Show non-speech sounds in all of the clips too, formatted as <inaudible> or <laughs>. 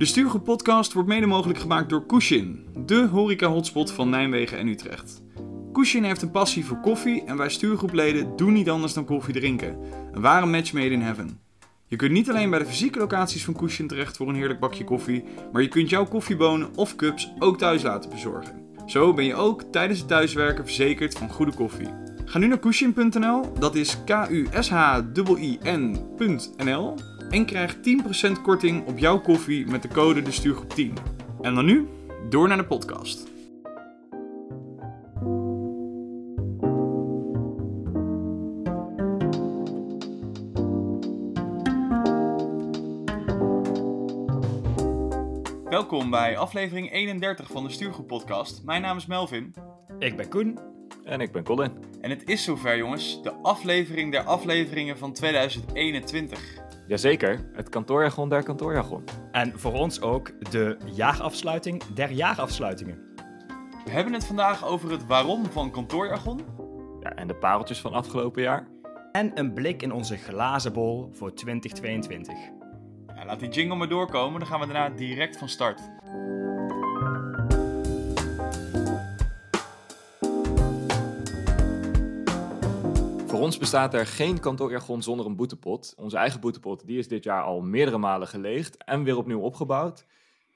De Stuurgroep podcast wordt mede mogelijk gemaakt door Kushin, de horeca-hotspot van Nijmegen en Utrecht. Kushin heeft een passie voor koffie en wij stuurgroepleden doen niet anders dan koffie drinken. Een ware match made in heaven. Je kunt niet alleen bij de fysieke locaties van Kushin terecht voor een heerlijk bakje koffie, maar je kunt jouw koffiebonen of cups ook thuis laten bezorgen. Zo ben je ook tijdens het thuiswerken verzekerd van goede koffie. Ga nu naar kushin.nl, dat is K-U-S-H-I-N.nl en krijg 10% korting op jouw koffie met de code de stuurgroep 10. En dan nu, door naar de podcast. Welkom bij aflevering 31 van de Stuurgroep podcast. Mijn naam is Melvin. Ik ben Koen. En ik ben Colin. En het is zover jongens, de aflevering der afleveringen van 2021. Jazeker, het kantoorjargon der kantoorjargon. En voor ons ook de jaarafsluiting der jaarafsluitingen. We hebben het vandaag over het waarom van kantoorjargon. Ja, en de pareltjes van afgelopen jaar. En een blik in onze glazen bol voor 2022. Ja, laat die jingle maar doorkomen, dan gaan we daarna direct van start. Voor ons bestaat er geen kantoorjargon zonder een boetepot. Onze eigen boetepot die is dit jaar al meerdere malen geleegd en weer opnieuw opgebouwd.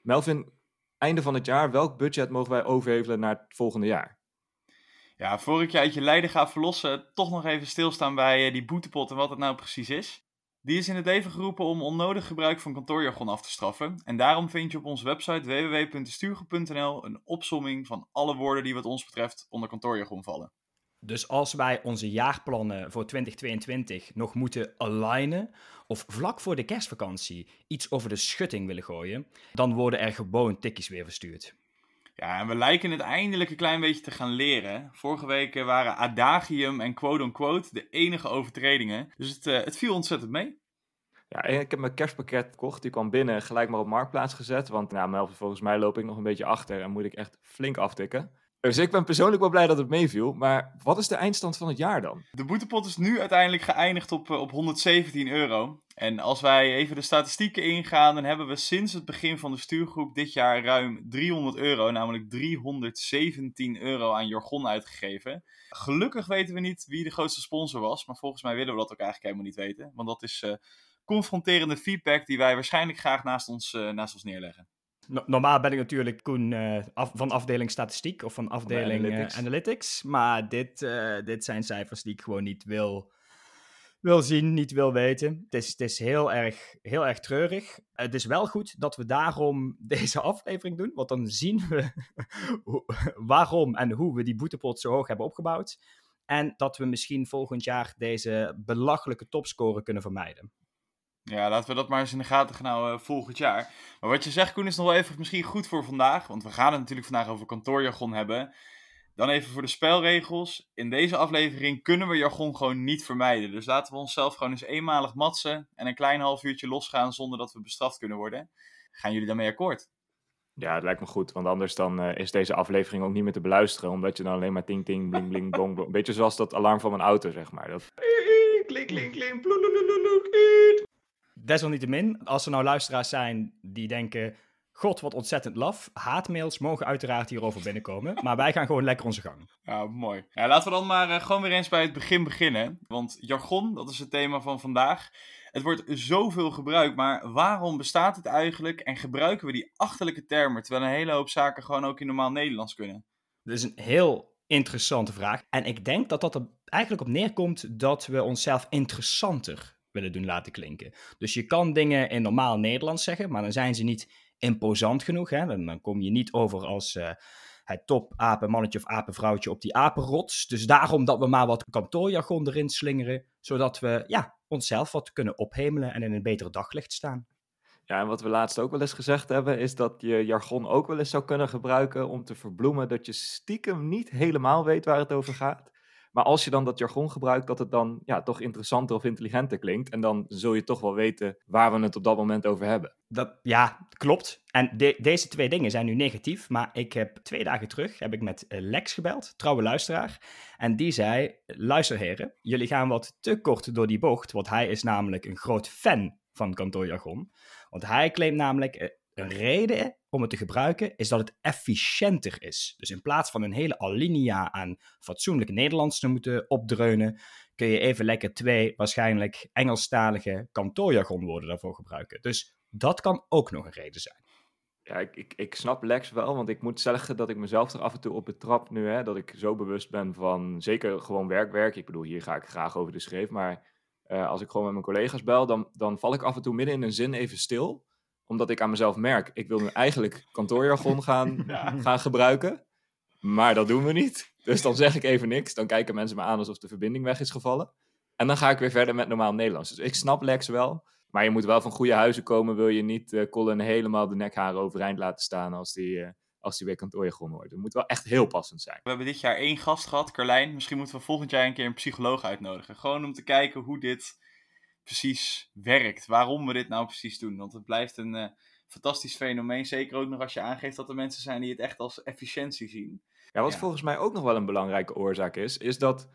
Melvin, einde van het jaar, welk budget mogen wij overhevelen naar het volgende jaar? Ja, voor ik je uit je lijden ga verlossen, toch nog even stilstaan bij eh, die boetepot en wat het nou precies is. Die is in het leven geroepen om onnodig gebruik van kantoorjargon af te straffen. En daarom vind je op onze website www.stuurgroep.nl een opsomming van alle woorden die wat ons betreft onder kantoorjargon vallen. Dus als wij onze jaarplannen voor 2022 nog moeten alignen, of vlak voor de kerstvakantie iets over de schutting willen gooien, dan worden er gewoon tikjes weer verstuurd. Ja, en we lijken het eindelijk een klein beetje te gaan leren. Vorige week waren adagium en quote-unquote de enige overtredingen. Dus het, uh, het viel ontzettend mee. Ja, ik heb mijn kerstpakket gekocht. Die kwam binnen, gelijk maar op marktplaats gezet. Want nou, volgens mij loop ik nog een beetje achter en moet ik echt flink aftikken. Dus ik ben persoonlijk wel blij dat het meeviel. Maar wat is de eindstand van het jaar dan? De boetepot is nu uiteindelijk geëindigd op, op 117 euro. En als wij even de statistieken ingaan, dan hebben we sinds het begin van de stuurgroep dit jaar ruim 300 euro, namelijk 317 euro aan jargon uitgegeven. Gelukkig weten we niet wie de grootste sponsor was, maar volgens mij willen we dat ook eigenlijk helemaal niet weten. Want dat is uh, confronterende feedback die wij waarschijnlijk graag naast ons, uh, naast ons neerleggen. Normaal ben ik natuurlijk Koen uh, af, van afdeling statistiek of van afdeling analytics. analytics. Maar dit, dit zijn cijfers die ik gewoon niet wil wil zien, niet wil weten. Het is, het is heel, erg, heel erg treurig. Het is wel goed dat we daarom <laughs> deze aflevering doen, want dan zien we <laughs> waarom en hoe we die boetepot zo hoog hebben opgebouwd. En dat we misschien volgend jaar deze belachelijke topscore kunnen vermijden. Ja, laten we dat maar eens in de gaten gaan houden volgend jaar. Maar wat je zegt, Koen, is nog wel even misschien goed voor vandaag. Want we gaan het natuurlijk vandaag over kantoorjargon hebben. Dan even voor de spelregels. In deze aflevering kunnen we jargon gewoon niet vermijden. Dus laten we onszelf gewoon eens eenmalig matsen en een klein half uurtje losgaan zonder dat we bestraft kunnen worden. Gaan jullie daarmee akkoord? Ja, het lijkt me goed, want anders dan uh, is deze aflevering ook niet meer te beluisteren, omdat je dan alleen maar ting ting, bling bling, bong, bong. Een beetje zoals dat alarm van mijn auto, zeg maar. Dat... Klink, klink, klink, Desalniettemin, als er nou luisteraars zijn die denken, God, wat ontzettend laf. Haatmails mogen uiteraard hierover binnenkomen. <laughs> Maar wij gaan gewoon lekker onze gang. Ja, mooi. Ja, laten we dan maar uh, gewoon weer eens bij het begin beginnen. Want jargon, dat is het thema van vandaag. Het wordt zoveel gebruikt, maar waarom bestaat het eigenlijk en gebruiken we die achterlijke termen, terwijl een hele hoop zaken gewoon ook in normaal Nederlands kunnen? Dat is een heel interessante vraag. En ik denk dat dat er eigenlijk op neerkomt dat we onszelf interessanter willen doen laten klinken. Dus je kan dingen in normaal Nederlands zeggen, maar dan zijn ze niet imposant genoeg. Hè? Dan, kom je niet over als uh, het top apenmannetje of apenvrouwtje op die apenrots. Dus daarom dat we maar wat kantoorjargon erin slingeren, zodat we ja, onszelf wat kunnen ophemelen en in een betere daglicht staan. Ja, en wat we laatst ook wel eens gezegd hebben, is dat je jargon ook wel eens zou kunnen gebruiken om te verbloemen dat je stiekem niet helemaal weet waar het over gaat. Maar als je dan dat jargon gebruikt, dat het dan ja, toch interessanter of intelligenter klinkt. En dan zul je toch wel weten waar we het op dat moment over hebben. Dat, ja, klopt. En de, deze twee dingen zijn nu negatief. Maar ik heb twee dagen terug heb ik met eh, Lex gebeld, trouwe luisteraar. En die zei, luister heren, jullie gaan wat te kort door die bocht. Want hij is namelijk een groot fan van kantoorjargon. Want hij claimt namelijk, eh, een reden om het te gebruiken is dat het efficiënter is. Dus in plaats van een hele alinea aan fatsoenlijk Nederlands te moeten opdreunen, kun je even lekker twee waarschijnlijk Engelstalige kantoorjargonwoorden daarvoor gebruiken. Dus dat kan ook nog een reden zijn. Ja, ik, ik, ik snap Lex wel, want ik moet zeggen dat ik mezelf er af en toe op betrap nu, hè, dat ik zo bewust ben van zeker gewoon werkwerk. Ik bedoel, hier ga ik graag over de schreef, maar uh, als ik gewoon met mijn collega's bel, dan, dan val ik af en toe midden in een zin even stil, omdat ik aan mezelf merk, ik wil nu eigenlijk kantoorjargon gaan, <laughs> gaan gebruiken, maar dat doen we niet. Dus dan zeg ik even niks, dan kijken mensen me aan alsof de verbinding weg is gevallen. En dan ga ik weer verder met normaal Nederlands. Dus ik snap Lex wel. Maar je moet wel van goede huizen komen, wil je niet uh, Colin helemaal de nekharen overeind laten staan als die, uh, als die weer kantoorjargon wordt. Het moet wel echt heel passend zijn. We hebben dit jaar één gast gehad, Carlijn. Misschien moeten we volgend jaar een keer een psycholoog uitnodigen. Gewoon om te kijken hoe dit precies werkt. Waarom we dit nou precies doen. Want het blijft een uh, fantastisch fenomeen. Zeker ook nog als je aangeeft dat er mensen zijn die het echt als efficiëntie zien. Ja, wat volgens mij ook nog wel een belangrijke oorzaak is, is dat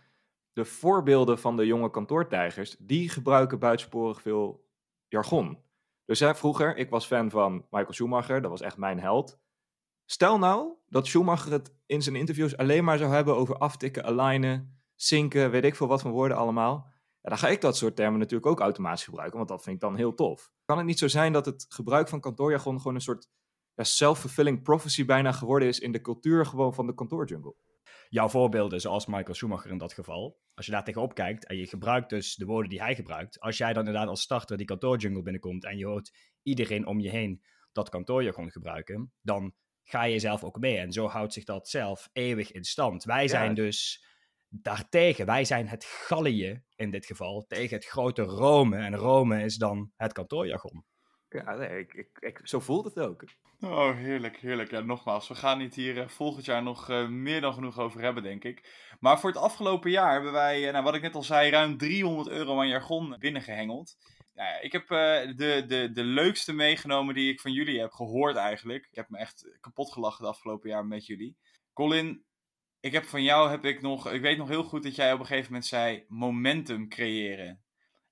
de voorbeelden van de jonge kantoortijgers, die gebruiken buitensporig veel jargon. Dus hè, vroeger, ik was fan van Michael Schumacher, dat was echt mijn held. Stel nou dat Schumacher het in zijn interviews alleen maar zou hebben over aftikken, alignen, zinken, weet ik veel wat van woorden allemaal. Ja, dan ga ik dat soort termen natuurlijk ook automatisch gebruiken, want dat vind ik dan heel tof. Kan het niet zo zijn dat het gebruik van kantoorjargon gewoon een soort ja, self-fulfilling prophecy bijna geworden is in de cultuur gewoon van de kantoorjungle? jouw voorbeelden, zoals Michael Schumacher in dat geval, als je daar tegenop kijkt en je gebruikt dus de woorden die hij gebruikt, als jij dan inderdaad als starter die kantoorjungle binnenkomt en je hoort iedereen om je heen dat kantoorjargon gebruiken, dan ga je zelf ook mee. En zo houdt zich dat zelf eeuwig in stand. Wij zijn dus daartegen, wij zijn het Gallië in dit geval, tegen het grote Rome. En Rome is dan het kantoorjargon. Ja, nee, ik, ik, ik, zo voelt het ook. Oh, heerlijk, heerlijk. Ja, nogmaals, we gaan het hier uh, volgend jaar nog uh, meer dan genoeg over hebben, denk ik. Maar voor het afgelopen jaar hebben wij, uh, nou, wat ik net al zei, ruim 300 euro aan jargon binnengehengeld. Nou ja, ik heb de, de, de leukste meegenomen die ik van jullie heb gehoord eigenlijk. Ik heb me echt kapot gelachen het afgelopen jaar met jullie. Colin, ik heb van jou heb ik nog, ik weet nog heel goed dat jij op een gegeven moment zei momentum creëren.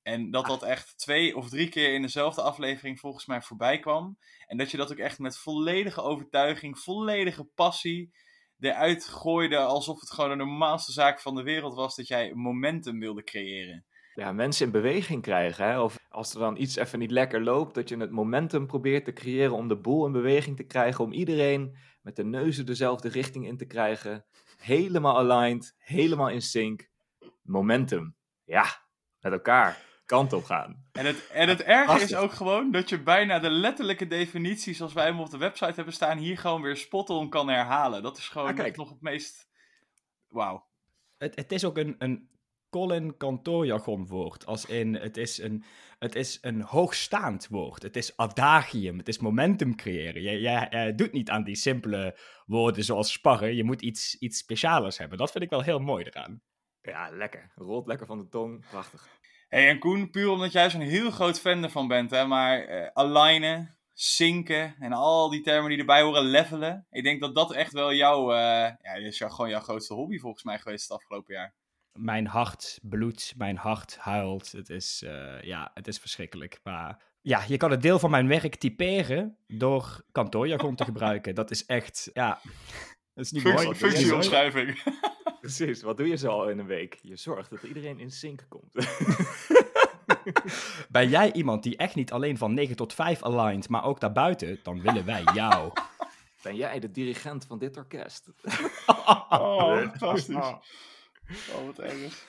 En dat dat echt twee of drie keer in dezelfde aflevering volgens mij voorbij kwam. En dat je dat ook echt met volledige overtuiging, volledige passie eruit gooide. Alsof het gewoon de normaalste zaak van de wereld was dat jij momentum wilde creëren. Ja, mensen in beweging krijgen. Hè? Of als er dan iets even niet lekker loopt, dat je het momentum probeert te creëren om de boel in beweging te krijgen. Om iedereen met de neuzen dezelfde richting in te krijgen. Helemaal aligned, helemaal in sync. Momentum. Ja, met elkaar kant op gaan. En het, en het erge is ook gewoon dat je bijna de letterlijke definitie zoals wij hem op de website hebben staan, hier gewoon weer spot on kan herhalen. Dat is gewoon ah, nog het meest. Wauw. Het, het is ook een, een Colin kantoorjargon woord. Als in, het is, een, het is een hoogstaand woord. Het is adagium. Het is momentum creëren. Je, je, doet niet aan die simpele woorden zoals sparren. Je moet iets, iets specialers hebben. Dat vind ik wel heel mooi eraan. Ja, lekker. Rolt lekker van de tong. Prachtig hey, en Koen, puur omdat jij zo'n heel groot fan ervan bent, hè, maar uh, alignen, zinken en al die termen die erbij horen, levelen. Ik denk dat dat echt wel jouw, uh, ja, is jou, gewoon jouw grootste hobby volgens mij geweest het afgelopen jaar. Mijn hart bloedt, mijn hart huilt. Het is, uh, ja, het is verschrikkelijk. Maar ja, je kan het deel van mijn werk typeren door kantoorjargon te <laughs> gebruiken. Dat is echt, ja, dat is niet Functie, mooi. Functieomschrijving. <laughs> Precies, wat doe je zo al in een week? Je zorgt dat iedereen in sync komt. <laughs> ben jij iemand die echt niet alleen van 9 tot 5 aligned, maar ook daarbuiten, dan willen wij jou. Ben jij de dirigent van dit orkest? oh, fantastisch. Oh, wat erg.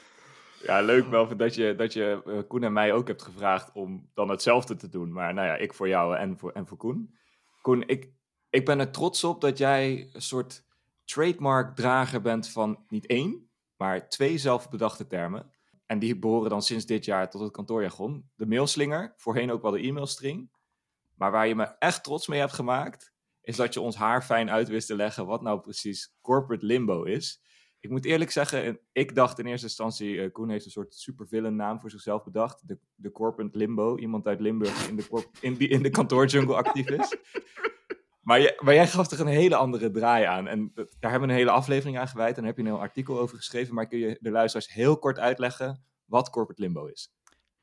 Ja, leuk wel dat je, dat je uh, Koen en mij ook hebt gevraagd om dan hetzelfde te doen. Maar nou ja, ik voor jou en voor, en voor Koen. Koen, ik, ik ben er trots op dat jij een soort trademark-drager bent van niet één, maar twee zelfbedachte termen. En die behoren dan sinds dit jaar tot het kantoorjargon. De mailslinger, voorheen ook wel de e-mailstring. Maar waar je me echt trots mee hebt gemaakt, is dat je ons haar fijn uit wist te leggen wat nou precies corporate limbo is. Ik moet eerlijk zeggen, ik dacht in eerste instantie, uh, Koen heeft een soort supervillain naam voor zichzelf bedacht. De, de corporate limbo, iemand uit Limburg in de, in, die in de kantoorjungle actief is. <laughs> Maar, je, maar jij gaf er een hele andere draai aan. En daar hebben we een hele aflevering aan gewijd. En daar heb je een heel artikel over geschreven. Maar kun je de luisteraars heel kort uitleggen wat corporate limbo is?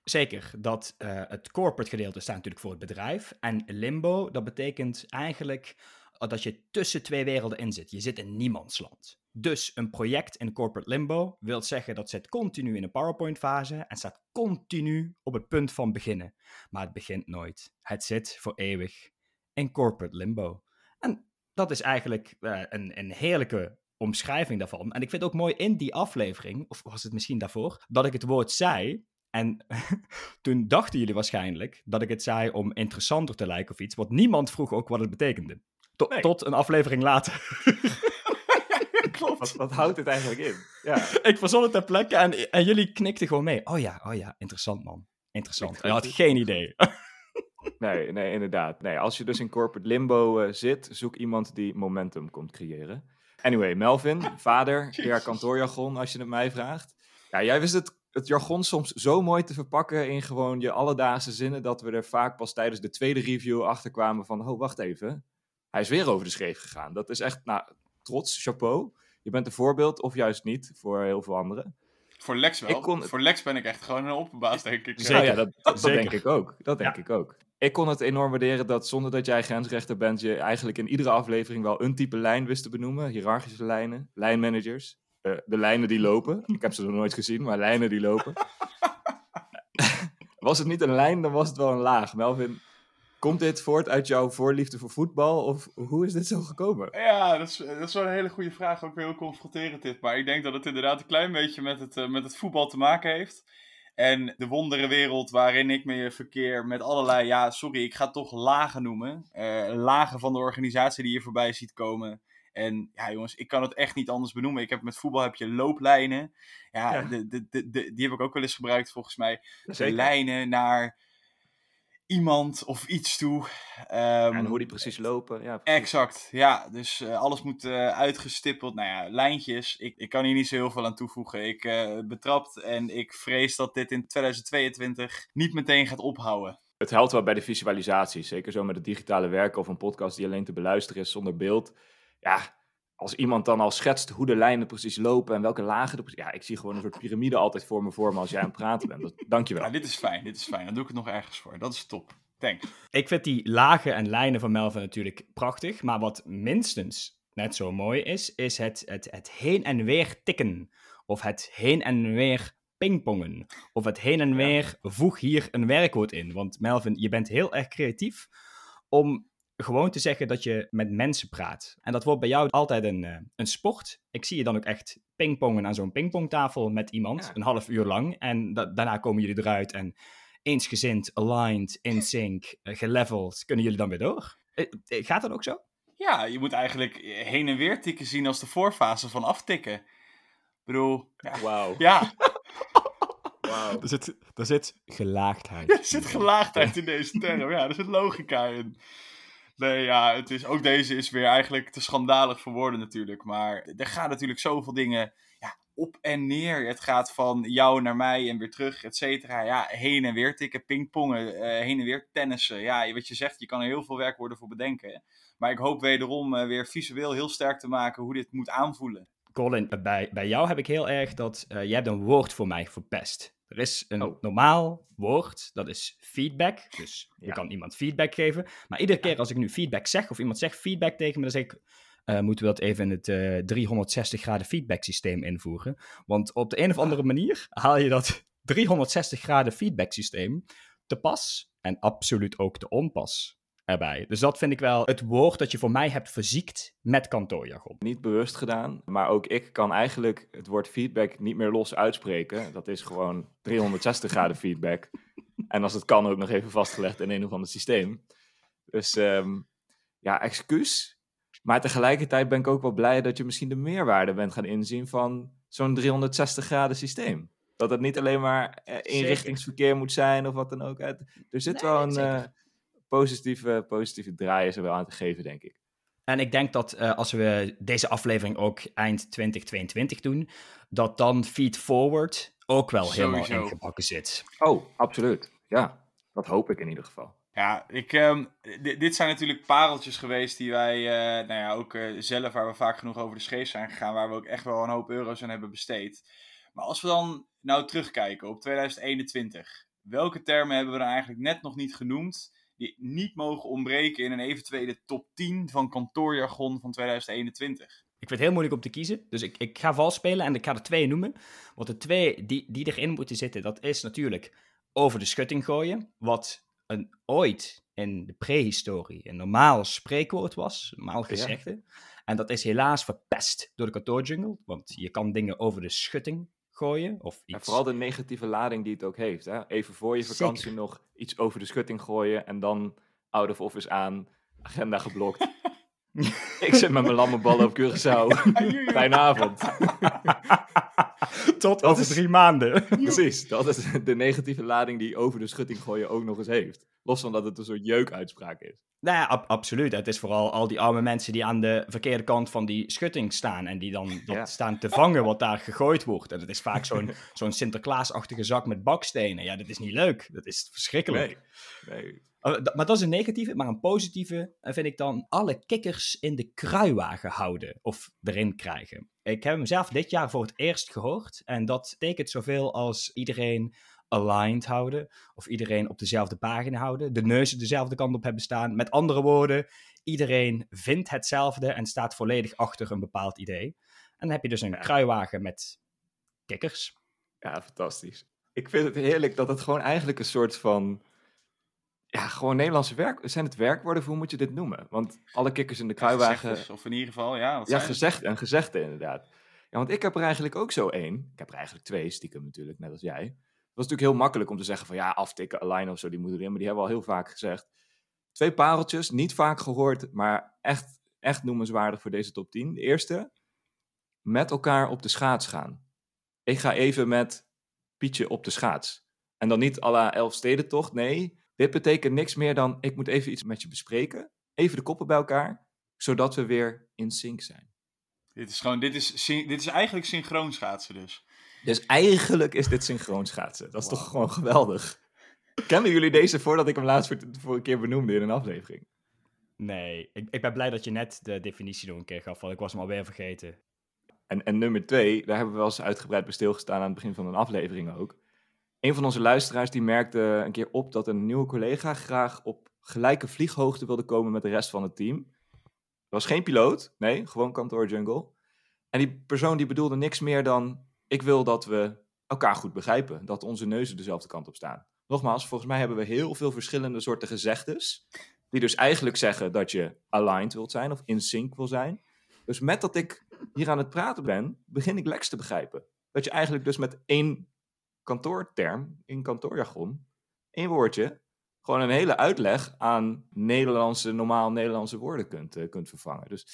Zeker, dat uh, het corporate gedeelte staat natuurlijk voor het bedrijf. En limbo, dat betekent eigenlijk dat je tussen twee werelden in zit. Je zit in niemandsland. Dus een project in corporate limbo wil zeggen dat zit continu in een PowerPoint-fase en staat continu op het punt van beginnen. Maar het begint nooit. Het zit voor eeuwig in corporate limbo. En dat is eigenlijk uh, een, een heerlijke omschrijving daarvan. En ik vind het ook mooi in die aflevering, of was het misschien daarvoor, dat ik het woord zei. En <laughs> toen dachten jullie waarschijnlijk dat ik het zei om interessanter te lijken of iets, want niemand vroeg ook wat het betekende. Tot een aflevering later. <laughs> Klopt. Wat, wat, houdt het eigenlijk in? Ja. <laughs> ik verzon het ter plekke en, en jullie knikten gewoon mee. Oh ja, oh ja, interessant man. Interessant. Je had geen idee. <laughs> nee, nee, inderdaad. Nee, als je dus in corporate limbo uh, zit, zoek iemand die momentum komt creëren. Anyway, Melvin, vader, ja, kantoorjargon, als je het mij vraagt. Ja, jij wist het, het jargon soms zo mooi te verpakken in gewoon je alledaagse zinnen, dat we er vaak pas tijdens de tweede review achter kwamen van, oh, wacht even, hij is weer over de schreef gegaan. Dat is echt, nou, trots, chapeau. Je bent een voorbeeld, of juist niet, voor heel veel anderen. Voor Lex wel. Kon... Voor Lex ben ik echt gewoon een opperbaas, denk ik. Zeker, ja, dat, dat, denk ik ook. Dat denk ik ook. Ik kon het enorm waarderen dat zonder dat jij grensrechter bent, je eigenlijk in iedere aflevering wel een type lijn wist te benoemen. Hiërarchische lijnen, lijnmanagers, uh, de lijnen die lopen. Ik heb ze nog nooit gezien, maar lijnen die lopen. <laughs> was het niet een lijn, dan was het wel een laag. Melvin, Komt dit voort uit jouw voorliefde voor voetbal? Of hoe is dit zo gekomen? Ja, dat is, dat is wel een hele goede vraag. Ook weer heel confronterend dit. Maar ik denk dat het inderdaad een klein beetje met het, uh, met het voetbal te maken heeft. En de wonderenwereld waarin ik me verkeer met allerlei, ja, sorry, ik ga het toch lagen noemen. Uh, lagen van de organisatie die je voorbij ziet komen. En ja, jongens, ik kan het echt niet anders benoemen. Ik heb met voetbal heb je looplijnen. Ja, ja. De, de, de, die heb ik ook wel eens gebruikt volgens mij. De lijnen naar iemand of iets toe. Um, en hoe die precies lopen. Ja, precies. Exact, ja. Dus uh, alles moet uh, uitgestippeld. Nou ja, lijntjes. Ik, ik kan hier niet zo heel veel aan toevoegen. Ik uh, betrapt en ik vrees dat dit in 2022 niet meteen gaat ophouden. Het helpt wel bij de visualisatie. Zeker zo met het digitale werken of een podcast die alleen te beluisteren is zonder beeld. Ja, als iemand dan al schetst hoe de lijnen precies lopen en welke lagen er precies... Ja, ik zie gewoon een soort piramide altijd voor me voor me als jij aan het praten bent. Dat, dankjewel. Ja, dit is fijn, dit is fijn. Dan doe ik het nog ergens voor. Dat is top. Thanks. Ik vind die lagen en lijnen van Melvin natuurlijk prachtig. Maar wat minstens net zo mooi is, is het, het, het heen en weer tikken. Of het heen en weer pingpongen. Of het heen en weer voeg hier een werkwoord in. Want Melvin, je bent heel erg creatief om gewoon te zeggen dat je met mensen praat. En dat wordt bij jou altijd een, uh, een sport. Ik zie je dan ook echt pingpongen aan zo'n pingpongtafel met iemand, een half uur lang. En daarna komen jullie eruit en eensgezind, aligned, in sync, uh, geleveld, kunnen jullie dan weer door. Uh, gaat dat ook zo? Ja, je moet eigenlijk heen en weer tikken zien als de voorfase van aftikken. Ik bedoel, ja. Wauw. Ja. <laughs> Wow. Er, zit, er zit gelaagdheid. <laughs> er zit gelaagdheid in deze term. Ja, er zit logica in. Nee, ja, het is, ook deze is weer eigenlijk te schandalig voor woorden natuurlijk. Maar er gaan natuurlijk zoveel dingen ja, op en neer. Het gaat van jou naar mij en weer terug, et cetera. Ja, heen en weer tikken, pingpongen, uh, heen en weer tennissen. Ja, wat je zegt, je kan er heel veel werkwoorden voor bedenken. Maar ik hoop wederom uh, weer visueel heel sterk te maken hoe dit moet aanvoelen. Colin, bij, bij jou heb ik heel erg dat jij hebt een woord voor mij verpest. Er is een oh. normaal woord, dat is feedback. Dus je kan iemand feedback geven. Maar iedere keer als ik nu feedback zeg, of iemand zegt feedback tegen me, dan zeg ik, uh, moeten we dat even in het uh, 360 graden feedback systeem invoeren. Want op de een of andere manier haal je dat 360 graden feedback systeem te pas en absoluut ook te onpas erbij. Dus dat vind ik wel het woord dat je voor mij hebt verziekt met kantoorjargon. Niet bewust gedaan, maar ook ik kan eigenlijk het woord feedback niet meer los uitspreken. Dat is gewoon 360 graden feedback. En als het kan ook nog even vastgelegd in een of ander systeem. Dus um, ja, excuus. Maar tegelijkertijd ben ik ook wel blij dat je misschien de meerwaarde bent gaan inzien van zo'n 360 graden systeem. Dat het niet alleen maar uh, inrichtingsverkeer moet zijn of wat dan ook. Er zit wel een... Positieve, positieve draai is er wel aan te geven, denk ik. En ik denk dat uh, als we deze aflevering ook eind 2022 doen, dat dan Feed Forward ook wel Sowieso. helemaal ingebakken zit. Oh, absoluut. Ja, dat hoop ik in ieder geval. Ja, ik, um, dit zijn natuurlijk pareltjes geweest die wij, uh, nou ja, ook uh, zelf, waar we vaak genoeg over de scheef zijn gegaan, waar we ook echt wel een hoop euro's aan hebben besteed. Maar als we dan nou terugkijken op 2021, welke termen hebben we dan eigenlijk net nog niet genoemd die niet mogen ontbreken in een eventuele top 10 van kantoorjargon van 2021? Ik vind het heel moeilijk om te kiezen, dus ik, ik ga vals spelen en ik ga er twee noemen. Want de twee die, die erin moeten zitten, dat is natuurlijk over de schutting gooien, wat een, ooit in de prehistorie een normaal spreekwoord was, normaal gezegde. En dat is helaas verpest door de kantoorjungle, want je kan dingen over de schutting gooien. Of iets. En vooral de negatieve lading die het ook heeft. Hè? Even voor je vakantie nog iets over de schutting gooien en dan out of office aan, agenda geblokt. <laughs> ik zit met mijn lamme ballen op Curaçao. Fijne avond. <laughs> Tot over drie maanden. <laughs> Precies, dat is de negatieve lading die over de schutting gooien ook nog eens heeft. Los van dat het een soort jeukuitspraak is. Nou ja, absoluut. Het is vooral al die arme mensen die aan de verkeerde kant van die schutting staan. En die dan dat staan te vangen wat daar gegooid wordt. En dat is vaak zo'n <laughs> zo'n Sinterklaasachtige zak met bakstenen. Ja, dat is niet leuk. Dat is verschrikkelijk. Nee, nee. Oh, maar dat is een negatieve. Maar een positieve eh, vind ik dan alle kikkers in de kruiwagen houden. Of erin krijgen. Ik heb hem zelf dit jaar voor het eerst gehoord. En dat betekent zoveel als iedereen aligned houden. Of iedereen op dezelfde pagina houden. De neuzen dezelfde kant op hebben staan. Met andere woorden, iedereen vindt hetzelfde en staat volledig achter een bepaald idee. En dan heb je dus een kruiwagen met kikkers. Ja, fantastisch. Ik vind het heerlijk dat het gewoon eigenlijk een soort van. Ja, gewoon Nederlandse werk. Zijn het werkwoorden? Hoe moet je dit noemen? Want alle kikkers in de kruiwagen. of in ieder geval, ja. ja, gezegd en gezegde inderdaad. Ja, want ik heb er eigenlijk ook zo één. Ik heb er eigenlijk twee, stiekem natuurlijk, net als jij was natuurlijk heel makkelijk om te zeggen van ja, aftikken, align of zo, die moeten erin. Maar die hebben we al heel vaak gezegd. Twee pareltjes, niet vaak gehoord, maar echt, echt noemenswaardig voor deze top 10. De eerste, met elkaar op de schaats gaan. Ik ga even met Pietje op de schaats. En dan niet à la Elfstedentocht, nee. Dit betekent niks meer dan, ik moet even iets met je bespreken. Even de koppen bij elkaar, zodat we weer in sync zijn. Dit is, gewoon, dit is, dit is eigenlijk synchroon schaatsen dus. Dus eigenlijk is dit synchroon schaatsen. Dat is toch gewoon geweldig. Kennen jullie deze voordat ik hem laatst voor, voor een keer benoemde in een aflevering? Nee, ik, ik ben blij dat je net de definitie nog een keer gaf, want ik was hem alweer vergeten. En, en nummer twee, daar hebben we wel eens uitgebreid bij stilgestaan aan het begin van een aflevering ook. Een van onze luisteraars die merkte een keer op dat een nieuwe collega graag op gelijke vlieghoogte wilde komen met de rest van het team. Dat was geen piloot, nee, gewoon kantoor jungle. En die persoon die bedoelde niks meer dan ik wil dat we elkaar goed begrijpen. Dat onze neuzen dezelfde kant op staan. Nogmaals, volgens mij hebben we heel veel verschillende soorten gezegdes. Die dus eigenlijk zeggen dat je aligned wilt zijn of in sync wil zijn. Dus met dat ik hier aan het praten ben, begin ik Lex te begrijpen. Dat je eigenlijk dus met één kantoorterm, in kantoorjargon, één woordje, gewoon een hele uitleg aan Nederlandse, normaal Nederlandse woorden kunt, uh, kunt vervangen. Dus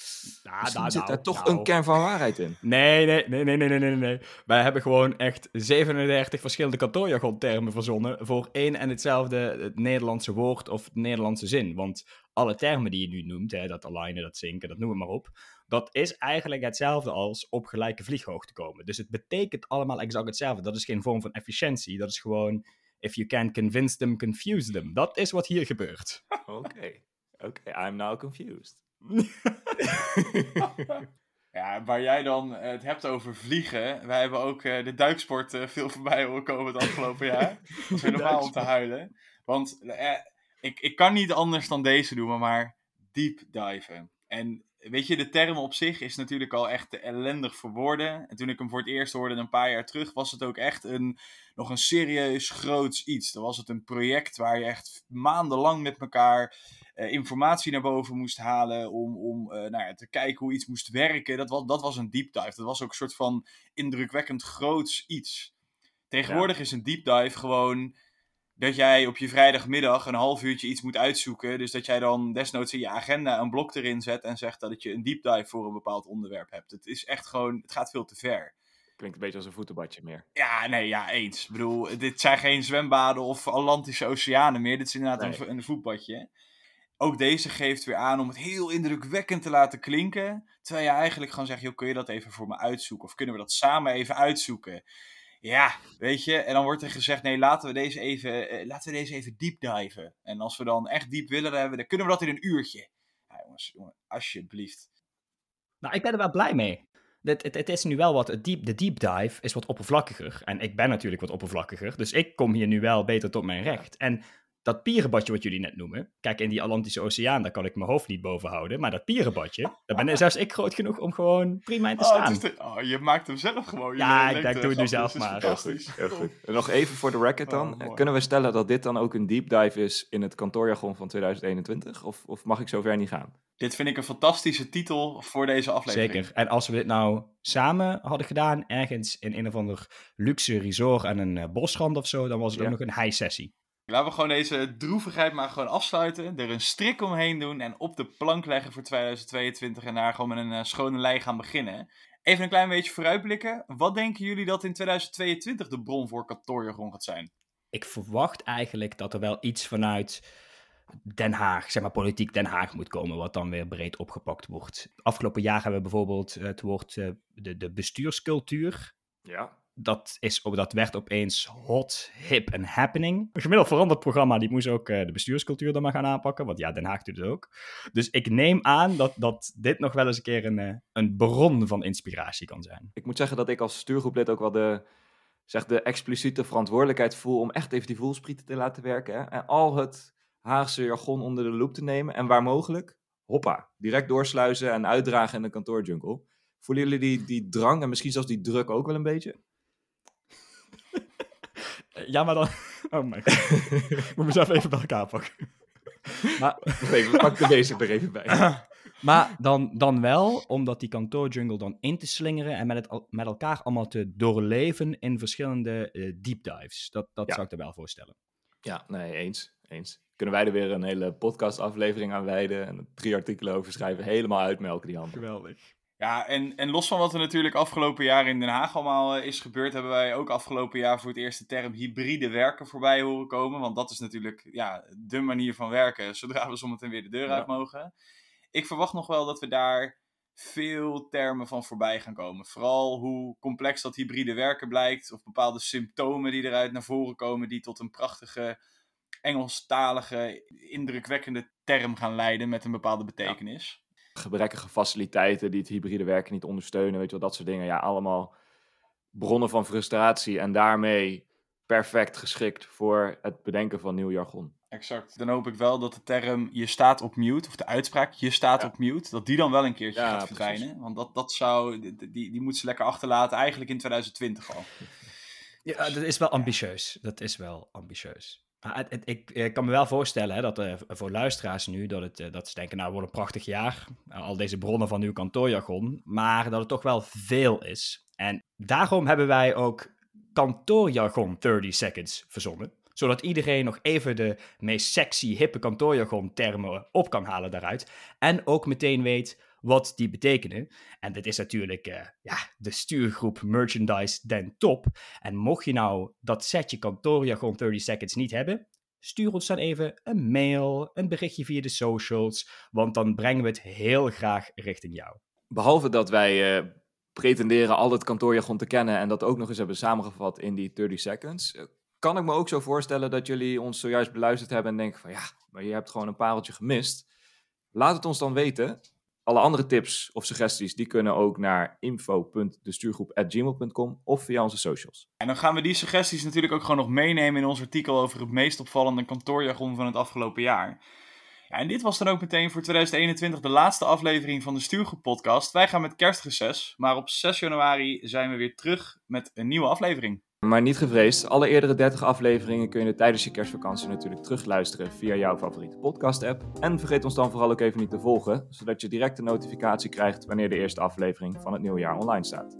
nou, nou, zit daar toch een nou. kern van waarheid in. Nee, nee, nee, nee, nee, nee, nee. Wij hebben gewoon echt 37 verschillende kantoorjargon-termen verzonnen voor één en hetzelfde het Nederlandse woord of Nederlandse zin. Want alle termen die je nu noemt, hè, dat alignen, dat zinken, dat noem het maar op, dat is eigenlijk hetzelfde als op gelijke vlieghoogte komen. Dus het betekent allemaal exact hetzelfde. Dat is geen vorm van efficiëntie, dat is gewoon If you can't convince them, confuse them. Dat is wat hier gebeurt. <laughs> Oké, oké, I'm now confused. <laughs> <laughs> ja, waar jij dan het hebt over vliegen. Wij hebben ook uh, de duiksport uh, veel voorbij horen komen het afgelopen jaar. Dat is helemaal om te huilen. Want uh, ik, ik kan niet anders dan deze noemen, maar deep diven. En weet je, de term op zich is natuurlijk al echt ellendig verwoorden. En toen ik hem voor het eerst hoorde een paar jaar terug, was het ook echt een, nog een serieus groots iets. Dan was het een project waar je echt maandenlang met elkaar uh, informatie naar boven moest halen om, om uh, nou ja, te kijken hoe iets moest werken. Dat was, dat was een deep dive. Dat was ook een soort van indrukwekkend groots iets. Tegenwoordig is een deep dive gewoon dat jij op je vrijdagmiddag een half uurtje iets moet uitzoeken. Dus dat jij dan desnoods in je agenda een blok erin zet en zegt dat je een deep dive voor een bepaald onderwerp hebt. Het is echt gewoon, het gaat veel te ver. Klinkt een beetje als een voetenbadje meer. Ja, nee, ja, eens. Ik bedoel, dit zijn geen zwembaden of Atlantische oceanen meer. Dit is inderdaad een, een voetbadje. Ook deze geeft weer aan om het heel indrukwekkend te laten klinken. Terwijl je eigenlijk gewoon zegt, joh, kun je dat even voor me uitzoeken? Of kunnen we dat samen even uitzoeken? Ja, weet je, en dan wordt er gezegd: nee, laten we deze even, uh, laten we deze even deep diven. En als we dan echt diep willen dan kunnen we dat in een uurtje. Ja, jongens, jongen, alsjeblieft. Nou, ik ben er wel blij mee. het, het, het, is nu wel wat, het deep, de deep dive is wat oppervlakkiger. En ik ben natuurlijk wat oppervlakkiger, dus ik kom hier nu wel beter tot mijn recht. En dat pierenbadje wat jullie net noemen. Kijk, in die Atlantische Oceaan, daar kan ik mijn hoofd niet boven houden. Maar dat pierenbadje, daar ben <laughs> zelfs ik groot genoeg om gewoon prima in te oh, staan. Oh, je maakt hem zelf gewoon. Ja, ik, ik doe het nu zelf maar. Fantastisch. goed. Nog even voor de record dan. Oh, Kunnen we stellen dat dit dan ook een deep dive is in het kantoorjargon van 2021? Of, of mag ik zover niet gaan? Dit vind ik een fantastische titel voor deze aflevering. Zeker. En als we dit nou samen hadden gedaan, ergens in een of ander luxe resort en een uh, bosrand of zo, dan was het ook nog een high sessie. Laten we gewoon deze droevigheid maar gewoon afsluiten. Er een strik omheen doen en op de plank leggen voor 2022 en daar gewoon met een uh, schone lei gaan beginnen. Even een klein beetje vooruitblikken. Wat denken jullie dat in 2022 de bron voor kantoorjargon gaat zijn? Ik verwacht eigenlijk dat er wel iets vanuit Den Haag, zeg maar politiek Den Haag moet komen, wat dan weer breed opgepakt wordt. Afgelopen jaar hebben we bijvoorbeeld het woord uh, de, de bestuurscultuur. Ja dat, is, dat werd opeens hot, hip en happening. Een gemiddeld veranderd programma, die moest ook uh, de bestuurscultuur dan maar gaan aanpakken. Want ja, Den Haag doet het ook. Dus ik neem aan dat, dat dit nog wel eens een keer een, uh, een bron van inspiratie kan zijn. Ik moet zeggen dat ik als stuurgroeplid ook wel de, zeg, de expliciete verantwoordelijkheid voel om echt even die voelsprieten te laten werken. Hè? En al het Haagse jargon onder de loep te nemen. En waar mogelijk, hoppa, direct doorsluizen en uitdragen in de kantoorjungle. Voelen jullie die, die drang en misschien zelfs die druk ook wel een beetje? Ja, maar dan... <laughs> Oh my god. ik moet mezelf even bij elkaar pakken. Maar... Even, pak de bezig er even bij. <clears throat> maar dan, dan wel, omdat die kantoorjungle dan in te slingeren en met, het, met elkaar allemaal te doorleven in verschillende uh, deep dives. Dat, dat zou ik er wel voorstellen. Ja, nee, eens. eens. Kunnen wij er weer een hele podcastaflevering aan wijden en drie artikelen over schrijven, helemaal uitmelken die handen. Geweldig. Ja, en, en los van wat er natuurlijk afgelopen jaar in Den Haag allemaal eh, is gebeurd, hebben wij ook afgelopen jaar voor het eerst de term hybride werken voorbij horen komen. Want dat is natuurlijk ja, de manier van werken <laughs> zodra we zometeen weer de deur uit mogen. Ik verwacht nog wel dat we daar veel termen van voorbij gaan komen. Vooral hoe complex dat hybride werken blijkt, of bepaalde symptomen die eruit naar voren komen, die tot een prachtige Engelstalige, indrukwekkende term gaan leiden met een bepaalde betekenis gebrekkige faciliteiten die het hybride werken niet ondersteunen, weet je wel, dat soort dingen. Ja, allemaal bronnen van frustratie en daarmee perfect geschikt voor het bedenken van nieuw jargon. Exact. Dan hoop ik wel dat de term je staat op mute, of de uitspraak je staat op mute, dat die dan wel een keertje gaat verdwijnen. Want dat, dat zou, die, die moet ze lekker achterlaten eigenlijk in 2020 al. Ja, dat is wel ambitieus. Dat is wel ambitieus ik, kan me wel voorstellen hè, dat uh, voor luisteraars nu dat, het, eh, dat ze denken, nou, wordt een prachtig jaar. al deze bronnen van uw kantoorjargon. Maar dat het toch wel veel is. En daarom hebben wij ook kantoorjargon 30 seconds verzonnen. Zodat iedereen nog even de meest sexy, hippe kantoorjargon termen op kan halen daaruit. En ook meteen weet wat die betekenen. En dit is natuurlijk uh, ja, de stuurgroep Merchandise Den Top. En mocht je nou dat setje kantoorjargon 30 seconds niet hebben, stuur ons dan even een mail, een berichtje via de socials, want dan brengen we het heel graag richting jou. Behalve dat wij uh, pretenderen al het kantoorjargon te kennen en dat ook nog eens hebben samengevat in die 30 seconds, eh, kan ik me ook zo voorstellen dat jullie ons zojuist beluisterd hebben en denken van ja, maar je hebt gewoon een pareltje gemist. Laat het ons dan weten. Alle andere tips of suggesties die kunnen ook naar info.destuurgroep.gmail.com of via onze socials. En dan gaan we die suggesties natuurlijk ook gewoon nog meenemen in ons artikel over het meest opvallende kantoorjargon van het afgelopen jaar. Ja, en dit was dan ook meteen voor 2021 de laatste aflevering van de Stuurgroep podcast. Wij gaan met kerstreces, maar op 6 januari zijn we weer terug met een nieuwe aflevering. Maar niet gevreesd, alle eerdere 30 afleveringen kun je tijdens je kerstvakantie natuurlijk terugluisteren via jouw favoriete podcast-app. En vergeet ons dan vooral ook even niet te volgen, zodat je direct een notificatie krijgt wanneer de eerste aflevering van het nieuwe jaar online staat.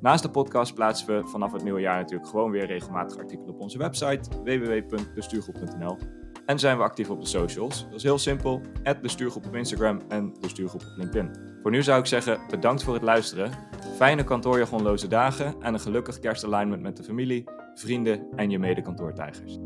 Naast de podcast plaatsen we vanaf het nieuwe jaar natuurlijk gewoon weer regelmatig artikelen op onze website www.bestuurgroep.nl. En zijn we actief op de socials. Dat is heel simpel, bestuurgroep op Instagram en bestuurgroep op LinkedIn. Voor nu zou ik zeggen, bedankt voor het luisteren. Fijne kantoorjargonloze dagen en een gelukkig kerstalignment met de familie, vrienden en je mede-kantoortijgers.